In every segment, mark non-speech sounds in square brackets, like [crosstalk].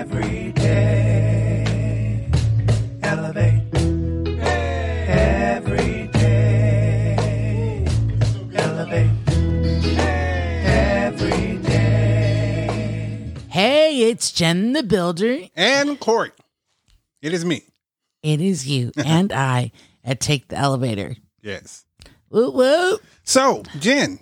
Every day. Elevate. Every day. Elevate. Every day. Hey, it's Jen the Builder. And Corey. It is me. It is you [laughs] and I at Take the Elevator. Yes. Woo woo. So, Jen,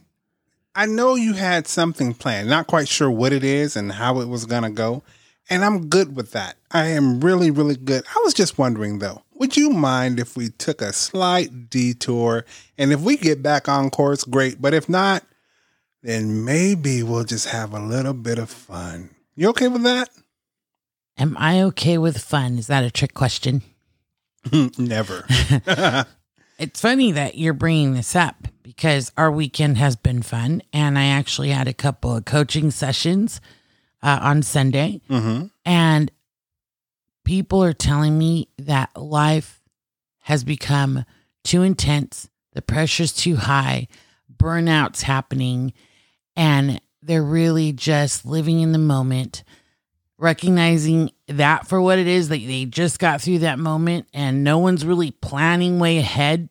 I know you had something planned. Not quite sure what it is and how it was going to go. And I'm good with that. I am really, really good. I was just wondering though, would you mind if we took a slight detour? And if we get back on course, great. But if not, then maybe we'll just have a little bit of fun. You okay with that? Am I okay with fun? Is that a trick question? [laughs] Never. [laughs] [laughs] It's funny that you're bringing this up because our weekend has been fun. And I actually had a couple of coaching sessions uh, on Sunday. hmm And people are telling me that life has become too intense, the pressure's too high, burnout's happening, and they're really just living in the moment, recognizing that for what it is that they just got through that moment and no one's really planning way ahead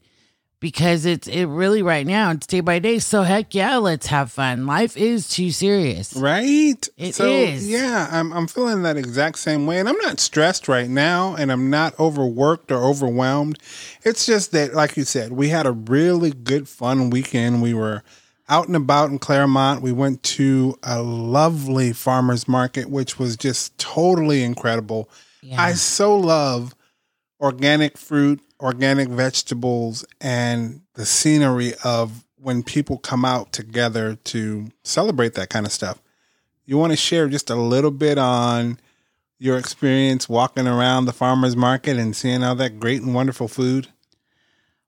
because it's it really right now it's day by day so heck yeah let's have fun life is too serious Right? It so, is. Yeah, I'm, I'm feeling that exact same way. And I'm not stressed right now and I'm not overworked or overwhelmed. It's just that, like you said, we had a really good, fun weekend. We were out and about in Claremont. We went to a lovely farmer's market, which was just totally incredible. Yeah. I so love organic fruit, organic vegetables, and the scenery of when people come out together to celebrate that kind of stuff. You want to share just a little bit on your experience walking around the farmers market and seeing all that great and wonderful food?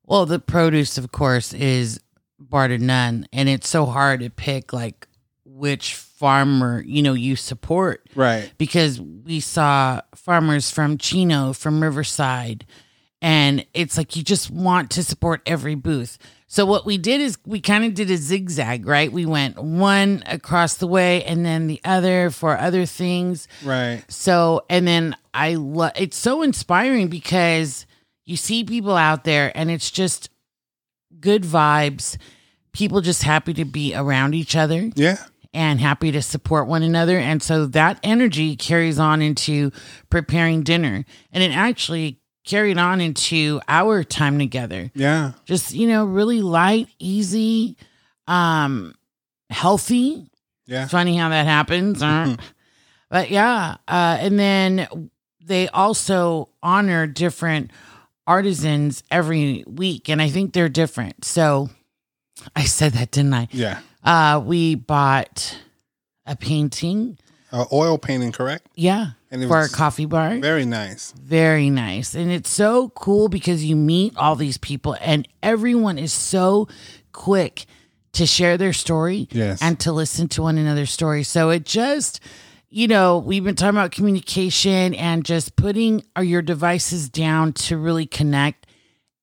Well, the produce, of course, is bar to none, and it's so hard to pick like which farmer you know you support Right. because we saw farmers from Chino, from Riverside, and it's like you just want to support every booth. So what we did is we kind of did a zigzag, right? We went one across the way and then the other for other things. Right. So, and then I love it's so inspiring because you see people out there and it's just good vibes, people just happy to be around each other Yeah. and happy to support one another. And so that energy carries on into preparing dinner. And it actually carried on into our time together. Yeah. Just, you know, really light, easy, um, healthy. Yeah. It's funny how that happens. huh? [laughs] but yeah. Uh, and then they also honor different artisans every week. And I think they're different. So I said that, didn't I? Yeah. Uh, we bought a painting. Uh, oil painting, correct? Yeah. And for a coffee bar. Very nice. Very nice. And it's so cool because you meet all these people and everyone is so quick to share their story Yes. and to listen to one another's story. So it just, you know, we've been talking about communication and just putting your devices down to really connect.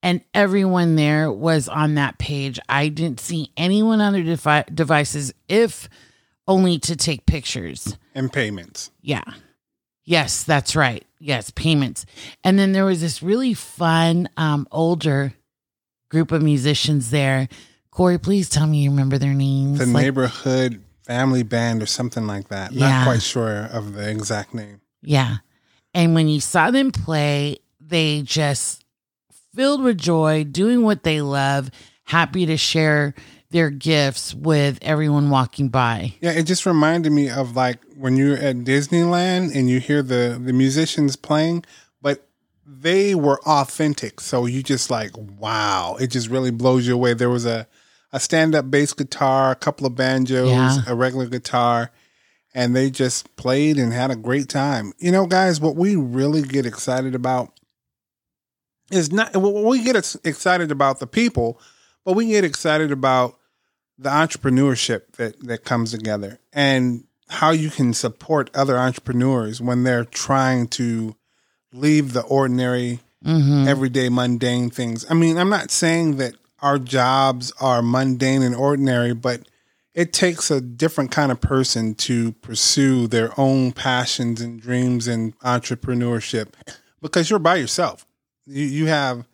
And everyone there was on that page. I didn't see anyone on their devi- devices, if only to take pictures. And payments. Yeah. Yes, that's right. Yes, payments. And then there was this really fun um older group of musicians there. Corey, please tell me you remember their names. The Like- neighborhood family band or something like that. Yeah. Not quite sure of the exact name. Yeah. And when you saw them play, they just filled with joy, doing what they love, happy to share their gifts with everyone walking by. Yeah, it just reminded me of like when you're at Disneyland and you hear the the musicians playing, but they were authentic. So you just like, wow, it just really blows you away. There was a a stand up bass guitar, a couple of banjos, Yeah. a regular guitar, and they just played and had a great time. You know, guys, what we really get excited about is not well, we get excited about the people, but we get excited about the entrepreneurship that that comes together and how you can support other entrepreneurs when they're trying to leave the ordinary Mm-hmm. everyday mundane things. I mean, I'm not saying that our jobs are mundane and ordinary, but it takes a different kind of person to pursue their own passions and dreams and entrepreneurship because you're by yourself. You you have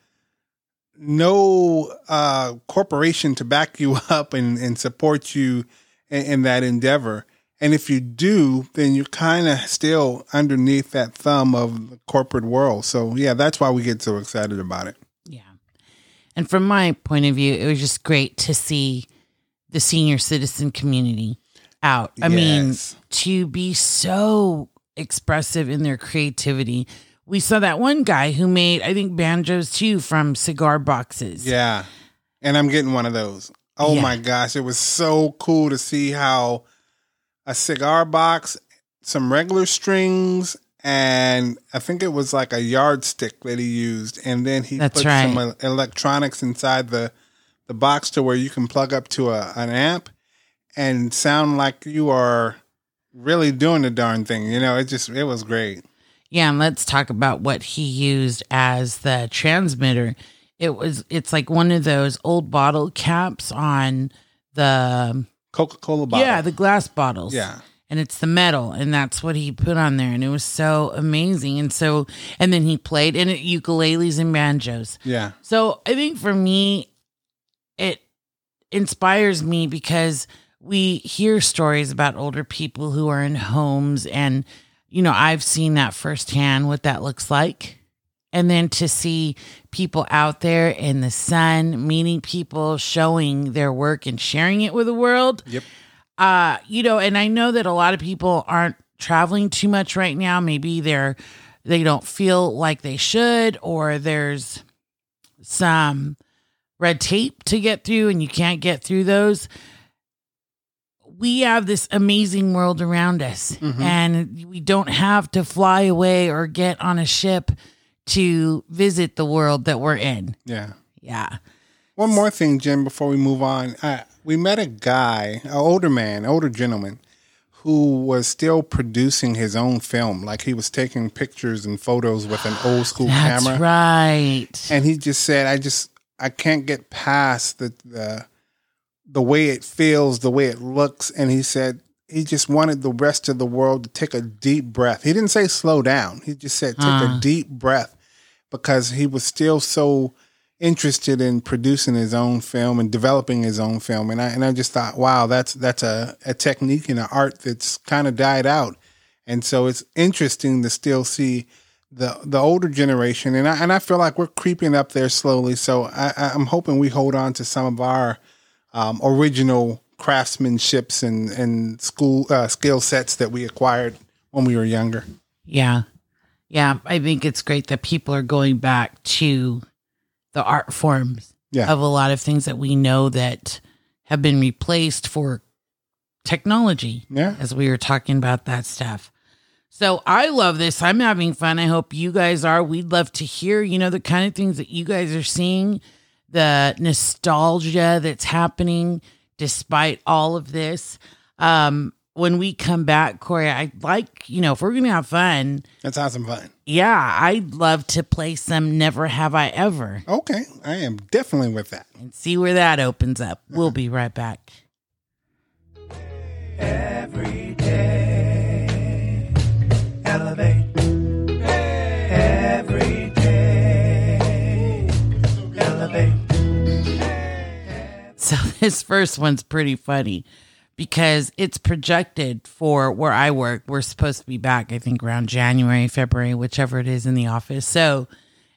no uh, corporation to back you [laughs] up and, and support you in, in that endeavor. And if you do, then you're kind of still underneath that thumb of the corporate world. So yeah, that's why we get so excited about it. Yeah. And from my point of view, it was just great to see the senior citizen community out. I mean, to be so expressive in their creativity. We saw that one guy who made, I think, banjos too from cigar boxes. Yeah. And I'm getting one of those. Oh Yeah. my gosh. It was so cool to see how a cigar box, some regular strings, and I think it was like a yardstick that he used. And then he That's put right. some electronics inside the, the box to where you can plug up to a, an amp and sound like you are really doing the darn thing. You know, it just, it was great. Yeah, and let's talk about what he used as the transmitter. It was it's like one of those old bottle caps on the Coca Cola bottle. yeah, the glass bottles. Yeah. And it's the metal, and that's what he put on there, and it was so amazing. And so, and then he played in it ukuleles and banjos. Yeah. So I think for me, it inspires me because we hear stories about older people who are in homes, and you know, I've seen that firsthand what that looks like. And then to see people out there in the sun, meeting people, showing their work and sharing it with the world. Yep. Uh, you know, and I know that a lot of people aren't traveling too much right now. Maybe they're they don't feel like they should, or there's some red tape to get through and you can't get through those. We have this amazing world around us, mm-hmm. and we don't have to fly away or get on a ship to visit the world that we're in. Yeah. Yeah. One more thing, Jen, before we move on. I, we met a guy, an older man, older gentleman, who was still producing his own film. Like he was taking pictures and photos with an old school That's camera. right. And he just said, I just, I can't get past the, the, the way it feels, the way it looks. And he said, he just wanted the rest of the world to take a deep breath. He didn't say slow down. He just said take a hmm. deep breath because he was still so interested in producing his own film and developing his own film. And I and I just thought, wow, that's that's a, a technique and an art that's kind of died out. And so it's interesting to still see the the older generation, and I and I feel like we're creeping up there slowly. So I, I'm hoping we hold on to some of our um, original craftsmanships and and school uh, skill sets that we acquired when we were younger. Yeah. Yeah. I think it's great that people are going back to the art forms Yeah. of a lot of things that we know that have been replaced for technology Yeah. as we were talking about that stuff. So I love this. I'm having fun. I hope you guys are. We'd love to hear, you know, the kind of things that you guys are seeing, the nostalgia that's happening despite all of this. Um, when we come back, Corey, I'd like, you know, if we're going to have fun, Let's have some fun. yeah, I'd love to play some Never Have I Ever Okay, I am definitely with that. and see where that opens up. We'll be right back. Every day, elevate. This first one's pretty funny because it's projected for where I work. We're supposed to be back, I think, around January, February, whichever it is in the office. So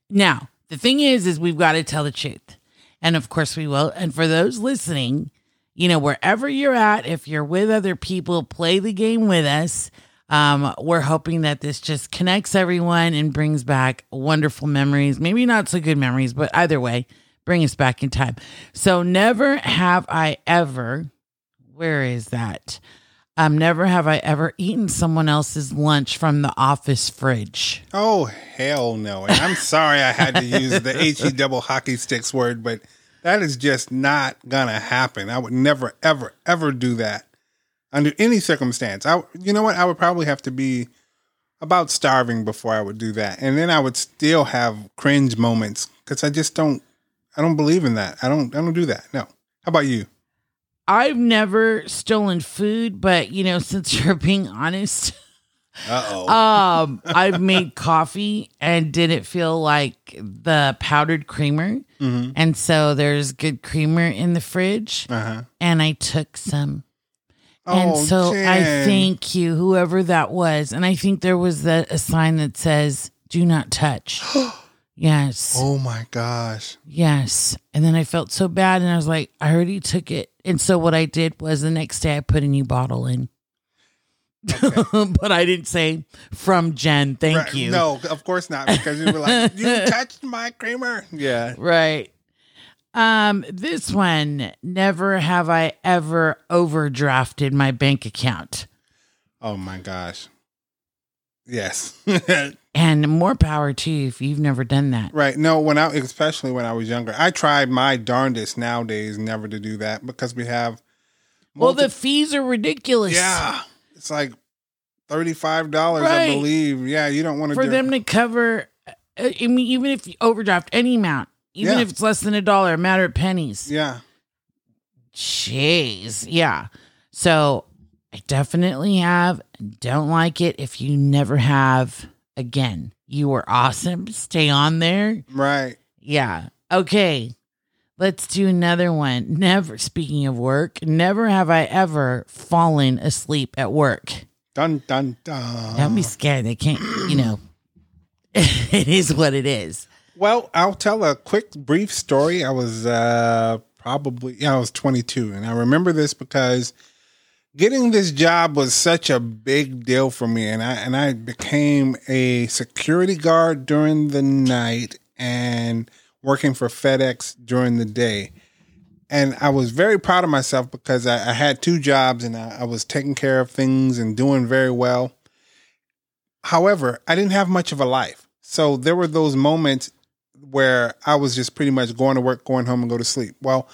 now the thing is, is we've got to tell the truth. And of course we will. And for those listening, you know, wherever you're at, if you're with other people, play the game with us. Um, we're hoping that this just connects everyone and brings back wonderful memories. Maybe not so good memories, but either way, bring us back in time. So never have I ever, where is that? Um, never have I ever eaten someone else's lunch from the office fridge. Oh hell no! And I'm sorry I had to use the [laughs] he double hockey sticks word, but that is just not gonna happen. I would never, ever, ever do that under any circumstance. I, you know what? I would probably have to be about starving before I would do that, and then I would still have cringe moments because I just don't, I don't believe in that. I don't, I don't do that. No. How about you? I've never stolen food, but you know, since [laughs] you're being honest, Uh oh. um, I've made coffee and didn't feel like the powdered creamer. mm-hmm. And so there's good creamer in the fridge. Uh huh. And I took some. Oh, and so I thank you, whoever that was. And I think there was that a sign that says, do not touch. [gasps] [gasps] [gasps] yes. Oh my gosh. Yes. And then I felt so bad and I was like, I already took it. And so what I did was the next day I put a new bottle in. [laughs] but I didn't say from Jen, thank Right. you. No, of course not, because you were like, [laughs] you touched my creamer. Yeah. Right. Um, this one, never have I ever overdrafted my bank account. Oh my gosh. Yes. [laughs] And more power to you if you've never done that. right. No, when I especially when I was younger, I tried my darndest nowadays never to do that because we have. Well, the fees are ridiculous. yeah, it's like thirty five dollars, I believe. Yeah, you don't want to For do them to cover, uh, I mean, even if you overdraft any amount, even Yeah. if it's less than a dollar, a matter of pennies. Yeah. Jeez. Yeah. So I definitely have. Don't like it if you never have again. You were awesome. Stay on there. Right. Yeah. Okay. Let's do another one. Never, speaking of work, never have I ever fallen asleep at work. Dun dun dun. Don't be scared. They can't, you know, [laughs] it is what it is. Well, I'll tell a quick, brief story. I was uh, probably, yeah, I was 22. And I remember this because getting this job was such a big deal for me. And I, and I became a security guard during the night and working for FedEx during the day. And I was very proud of myself because I, I had two jobs and I, I was taking care of things and doing very well. However, I didn't have much of a life. So there were those moments where I was just pretty much going to work, going home and go to sleep. Well,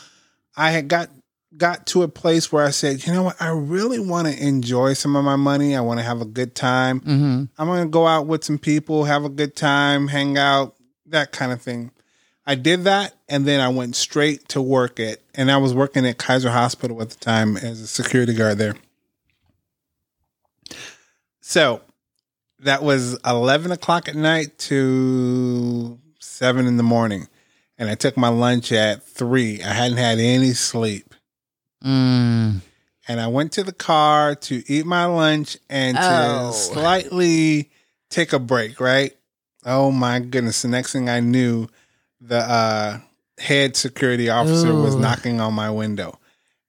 I had got got to a place where I said, you know what, I really want to enjoy some of my money. I want to have a good time. Mm-hmm. I'm going to go out with some people, have a good time, hang out, that kind of thing. I did that and then I went straight to work at and I was working at Kaiser Hospital at the time as a security guard there. So that was 11 o'clock at night to 7 in the morning. And I took my lunch at 3. I hadn't had any sleep. Mm. And I went to the car to eat my lunch and to Oh. slightly take a break, right? Oh my goodness. The next thing I knew, the uh, head security officer was knocking on my window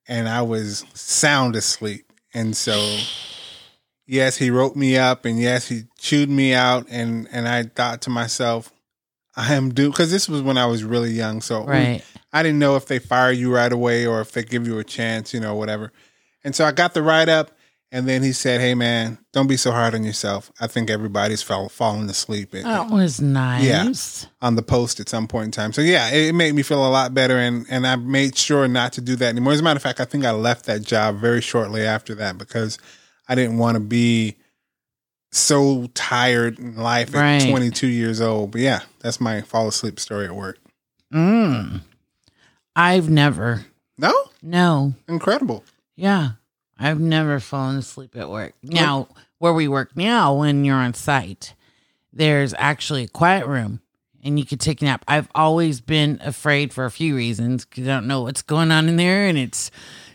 and I was sound asleep. And so, yes, he wrote me up and yes, he chewed me out. And, and I thought to myself, I am due because this was when I was really young. So Right. I didn't know if they fire you right away or if they give you a chance, you know, whatever. And so I got the write up, and then he said, "Hey, man, don't be so hard on yourself. I think everybody's fall, falling asleep at- That was nice. Yeah, on the post at some point in time." So yeah, it, it made me feel a lot better, and and I made sure not to do that anymore. As a matter of fact, I think I left that job very shortly after that because I didn't want to be so tired in life at 22 years old. But yeah, that's my fall asleep story at work. Mm. I've never. No, No. incredible. Yeah. I've never fallen asleep at work. Now, where we work now, when you're on site, there's actually a quiet room and you could take a nap. I've always been afraid for a few reasons because I don't know what's going on in there and it's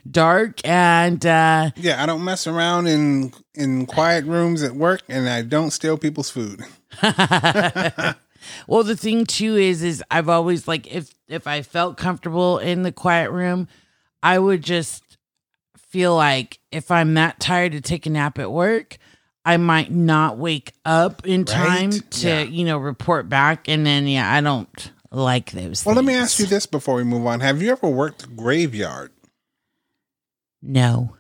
dark and uh Yeah, I don't mess around in in quiet rooms at work, and I don't steal people's food. [laughs] well the thing too is is I've always like if if I felt comfortable in the quiet room, I would just feel like if I'm that tired to take a nap at work, I might not wake up in time to, Yeah. you know, report back and then yeah, I don't like those Well, let me ask you this before we move on: Have you ever worked graveyard? No.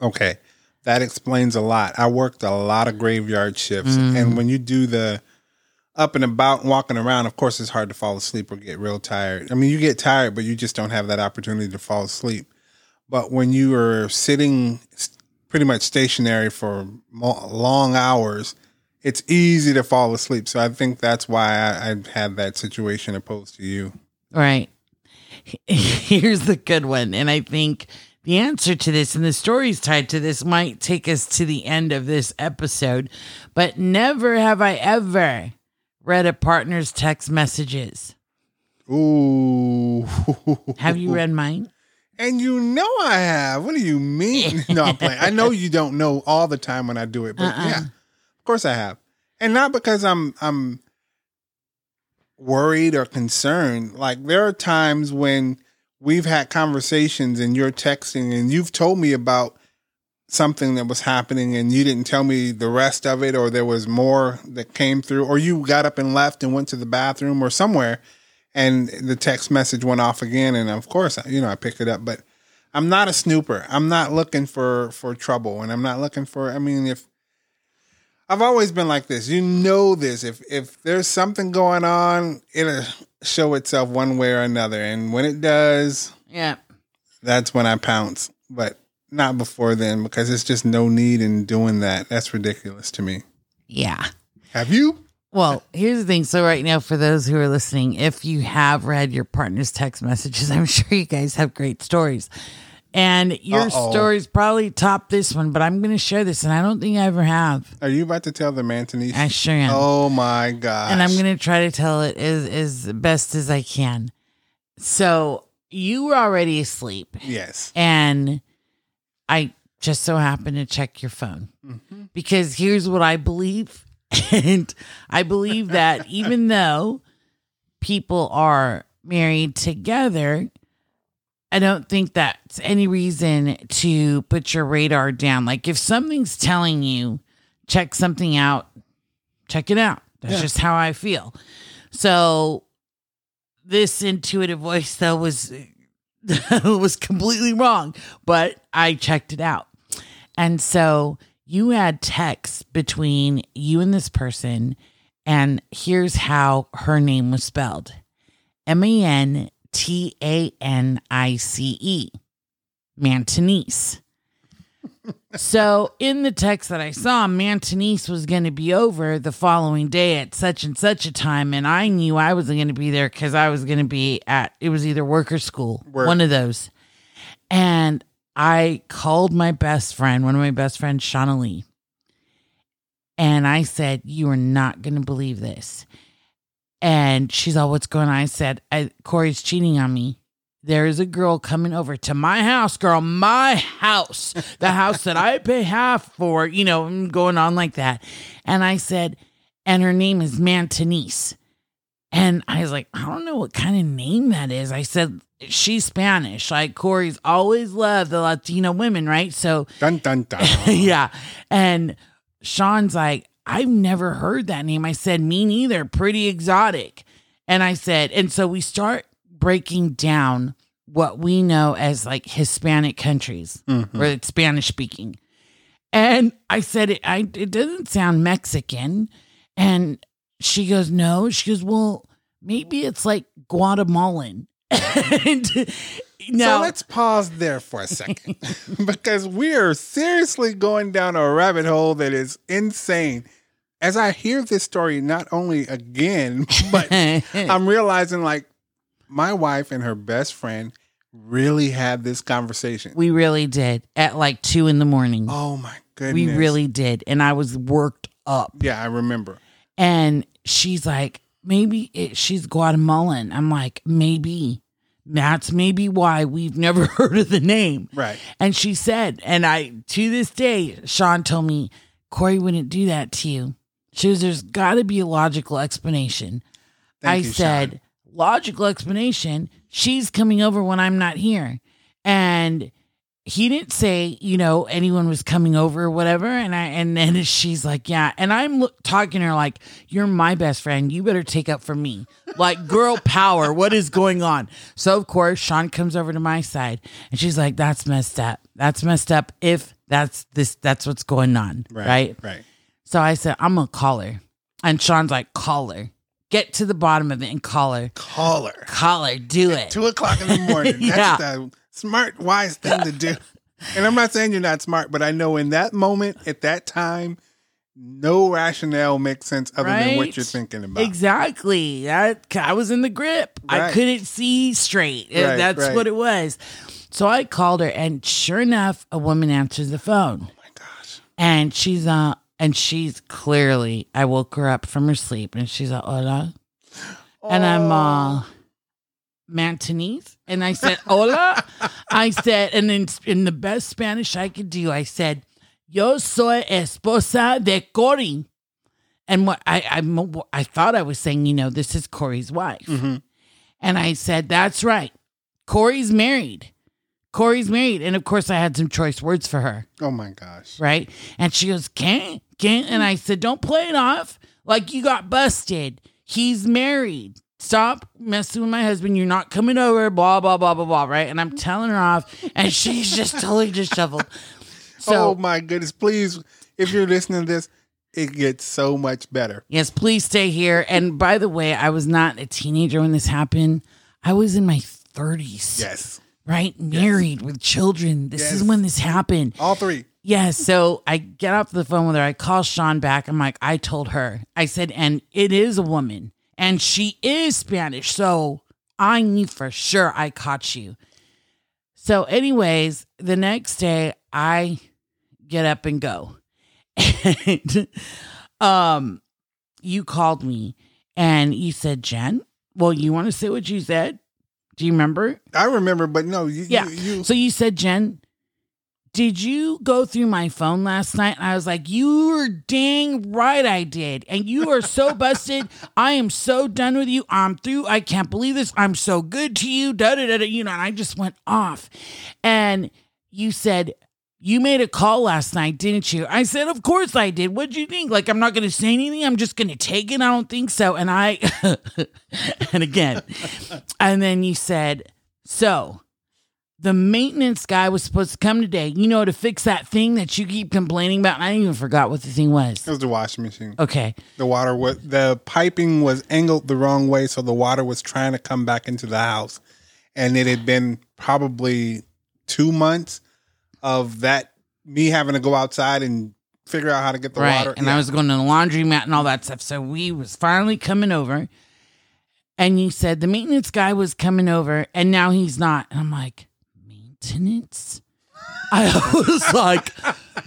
Okay, that explains a lot. I worked a lot of graveyard shifts, Mm. and when you do the up and about and walking around, of course, it's hard to fall asleep or get real tired. I mean, you get tired, but you just don't have that opportunity to fall asleep. But when you are sitting pretty much stationary for long hours, it's easy to fall asleep. So I think that's why I, I had that situation opposed to you. Right. [laughs] Here's the good one. And I think the answer to this and the stories tied to this might take us to the end of this episode, but never have I ever read a partner's text messages. Ooh. Have you read mine? And you know I have. What do you mean? [laughs] No, I'm playing. I know you don't know all the time when I do it, but Uh-uh. yeah, of course I have. And not because I'm I'm worried or concerned. Like there are times when we've had conversations and you're texting and you've told me about something that was happening and you didn't tell me the rest of it or there was more that came through or you got up and left and went to the bathroom or somewhere and the text message went off again and of course you know I pick it up but I'm not a snooper. I'm not looking for for trouble and I'm not looking for I mean if I've always been like this. You know this. If if there's something going on, it'll show itself one way or another. And when it does, Yeah. that's when I pounce. But not before then because it's just no need in doing that. That's ridiculous to me. Yeah. Have you? Well, here's the thing. So, right now, for those who are listening, if you have read your partner's text messages, [laughs] I'm sure you guys have great stories. And your Uh-oh. stories probably top this one, but I'm going to share this, and I don't think I ever have. Are you about to tell the Mantonese? I sure am. Oh my god! and I'm going to try to tell it as, as best as I can. So, you were already asleep, Yes. and I just so happened to check your phone Mm-hmm. because here's what I believe. [laughs] And I believe that even [laughs] though people are married together, I don't think that's any reason to put your radar down. Like if something's telling you, check something out, check it out. That's Yeah. just how I feel. So this intuitive voice though was [laughs] was completely wrong, but I checked it out. And so you had text between you and this person, and here's how her name was spelled M A N T A N I C E, Mantanese. So in the text that I saw, Mantanese was going to be over the following day at such and such a time, and I knew I wasn't going to be there because I was going to be at it was either work or school, Work. one of those. And I called my best friend, one of my best friends, Shauna Lee, and I said, "You are not going to believe this." And she's all, "What's going on?" I said, I, "Corey's cheating on me." There is a girl coming over to my house, girl, my house, the house that I pay half for, you know, going on like that. And I said, and her name is Mantanese. And I was like, I don't know what kind of name that is. I said, she's Spanish. Like Corey's always loved the Latino women, right? So Dun dun dun. [laughs] yeah. And Sean's like, I've never heard that name. I said, me neither. Pretty exotic. And I said, and so we start breaking down what we know as like Hispanic countries Mhm. where it's Spanish speaking. And I said, it, I, it doesn't sound Mexican. And she goes, no. She goes, well, maybe it's like Guatemalan. [laughs] and now, so let's pause there for a second [laughs] because we are seriously going down a rabbit hole that is insane. As I hear this story, not only again, [laughs] but I'm realizing like my wife and her best friend really had this conversation. we really did at like two in the morning. oh my goodness. we really did. And I was worked up. Yeah, I remember. And she's like, maybe it, she's Guatemalan. I'm like, maybe. That's maybe why we've never [laughs] heard of the name. Right. And she said, and I, to this day, Sean told me, Corey wouldn't do that to you. She was, there's got to be a logical explanation. Thank I you, said, Sean. Logical explanation. She's coming over when I'm not here. And he didn't say, you know, anyone was coming over or whatever. And I, and then [laughs] she's like, yeah. And I'm look, talking to her like, you're my best friend. You better take up for me. Like, girl power. What is going on? So, of course, Sean comes over to my side and she's like, that's messed up. That's messed up if that's this, that's what's going on. Right. right? Right. So I said, I'm gonna call her. And Sean's like, call her. Get to the bottom of it and call her. Call her. Call her. Do it. Two o'clock in the [laughs] morning. Yeah. That's the smart, wise thing to do. And I'm not saying you're not smart, but I know in that moment, at that time, no rationale makes sense other than what you're thinking about. Exactly. I, I was in the grip. I couldn't see straight. Uh, Right, That's right. what it was. So I called her, and sure enough, a woman answers the phone, Oh my gosh. and she's uh, and she's clearly. I woke her up from her sleep, and she's like, "Hola," and I'm uh, Mantonese, and I said, "Hola," I said, and in in the best Spanish I could do, I said, "Yo soy esposa de Corey," and what I I I thought I was saying, you know, this is Corey's wife. Mhm. And I said, That's right. Corey's married. Corey's married. And of course, I had some choice words for her, Oh my gosh. right? And she goes, Can't, And mm. I said, Don't play it off like you got busted. He's married. Stop messing with my husband. You're not coming over, blah, blah, blah, blah, blah, right? And I'm telling her off, and she's [laughs] just totally disheveled. So, oh my goodness. Please, if you're listening to this, it gets so much better. Yes, please stay here. And by the way, I was not a teenager when this happened. I was in my 30s. Yes. Right? Married with children. This is when this happened. All three. Yeah. So I get off the phone with her. I call Sean back. I'm like, I told her. I said, and it is a woman and she is Spanish. So I knew for sure I caught you. So, anyways, the next day I get up and go. [laughs] And um you called me and you said, Jen, well, you want to say what you said? Do you remember? I remember, but no, you, Yeah. you, you So you said, Jen, did you go through my phone last night? And I was like, you were dang right I did. And you are so [laughs] busted. I am so done with you. I'm through. I can't believe this. I'm so good to you. Da da da da. You know, and I just went off. And you said, you made a call last night, didn't you? I said, Of course I did. What'd you think? Like, I'm not going to say anything. I'm just going to take it. I don't think so. And I, [laughs] and again, [laughs] and then you said, So the maintenance guy was supposed to come today, you know, to fix that thing that you keep complaining about. And I even forgot what the thing was. it was the washing machine. Okay. The water was the piping was angled the wrong way, so the water was trying to come back into the house, and it had been probably two months of that me having to go outside and figure out how to get the right. water. And Yeah. I was going to the laundromat and all that stuff. So we was finally coming over. And you said the maintenance guy was coming over and now he's not. And I'm like, maintenance? I was [laughs] like,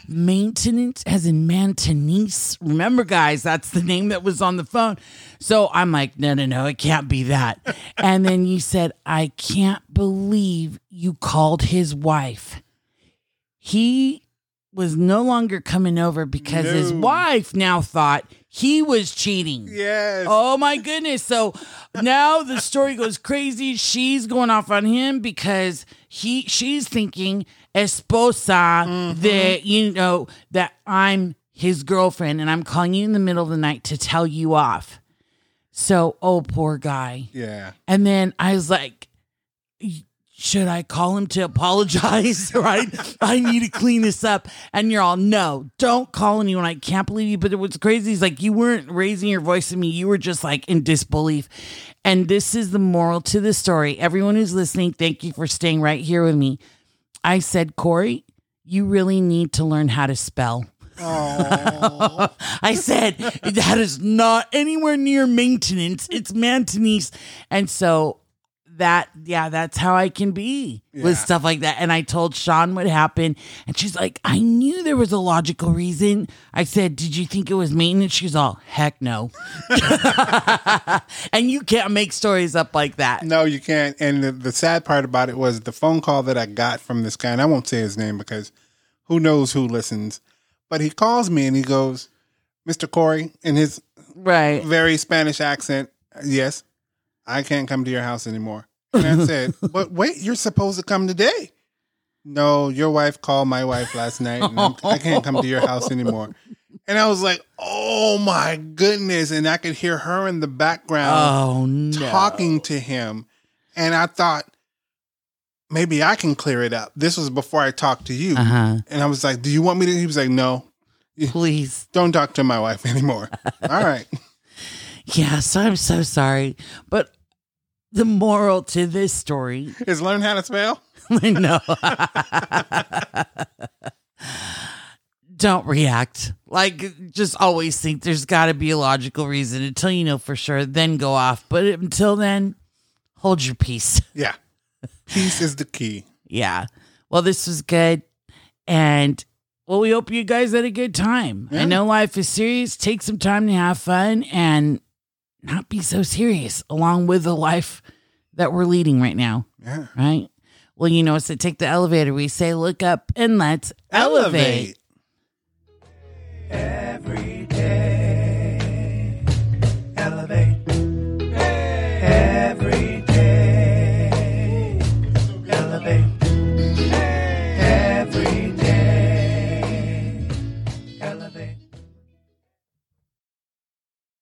maintenance as in Mantonese. Remember, guys, that's the name that was on the phone. So I'm like, no, no, no, it can't be that. And then you said, I can't believe you called his wife. He was no longer coming over because his wife now thought he was cheating. yes. Oh my goodness. So now the story goes crazy. She's going off on him because he she's thinking esposa mm-hmm. that you know that I'm his girlfriend and I'm calling you in the middle of the night to tell you off. So, oh poor guy. Yeah. And then I was like, should I call him to apologize? [laughs] right? I need to clean this up. And you're all, no, don't call anyone. I can't believe you. But what's crazy is like you weren't raising your voice at me. You were just like in disbelief. And this is the moral to the story. Everyone who's listening, thank you for staying right here with me. I said, Corey, you really need to learn how to spell. Oh. [laughs] I said that is not anywhere near maintenance. It's Mantonese. And so that yeah, that's how I can be with stuff like that. And I told Sean what happened, and she's like, I knew there was a logical reason. I said, Did you think it was maintenance? She's all, heck no. [laughs] and you can't make stories up like that. No, you can't. And the, the sad part about it was the phone call that I got from this guy, and I won't say his name because who knows who listens. But he calls me and he goes, Mr. Corey, in his Right. very Spanish accent, yes, I can't come to your house anymore. And I said, [laughs] but wait, you're supposed to come today. No, your wife called my wife last night, and I'm, I can't come to your house anymore. And I was like, oh my goodness. And I could hear her in the background Oh no. talking to him. And I thought, maybe I can clear it up. This was before I talked to you. Uh-huh. And I was like, do you want me to? He was like, no, Please. [laughs] don't talk to my wife anymore. [laughs] All right. Yeah, so I'm so sorry. But the moral to this story Is learn how to spell? [laughs] no. Don't react. Like, just always think there's got to be a logical reason until you know for sure, then go off. But until then, hold your peace. [laughs] Yeah. Peace is the key. Yeah. Well, this was good. And well, we hope you guys had a good time. Yeah. I know life is serious. Take some time to have fun and not be so serious along with the life that we're leading right now. Yeah. Right. Well, you know, it's to take the elevator. We say, look up and let's elevate. Every day.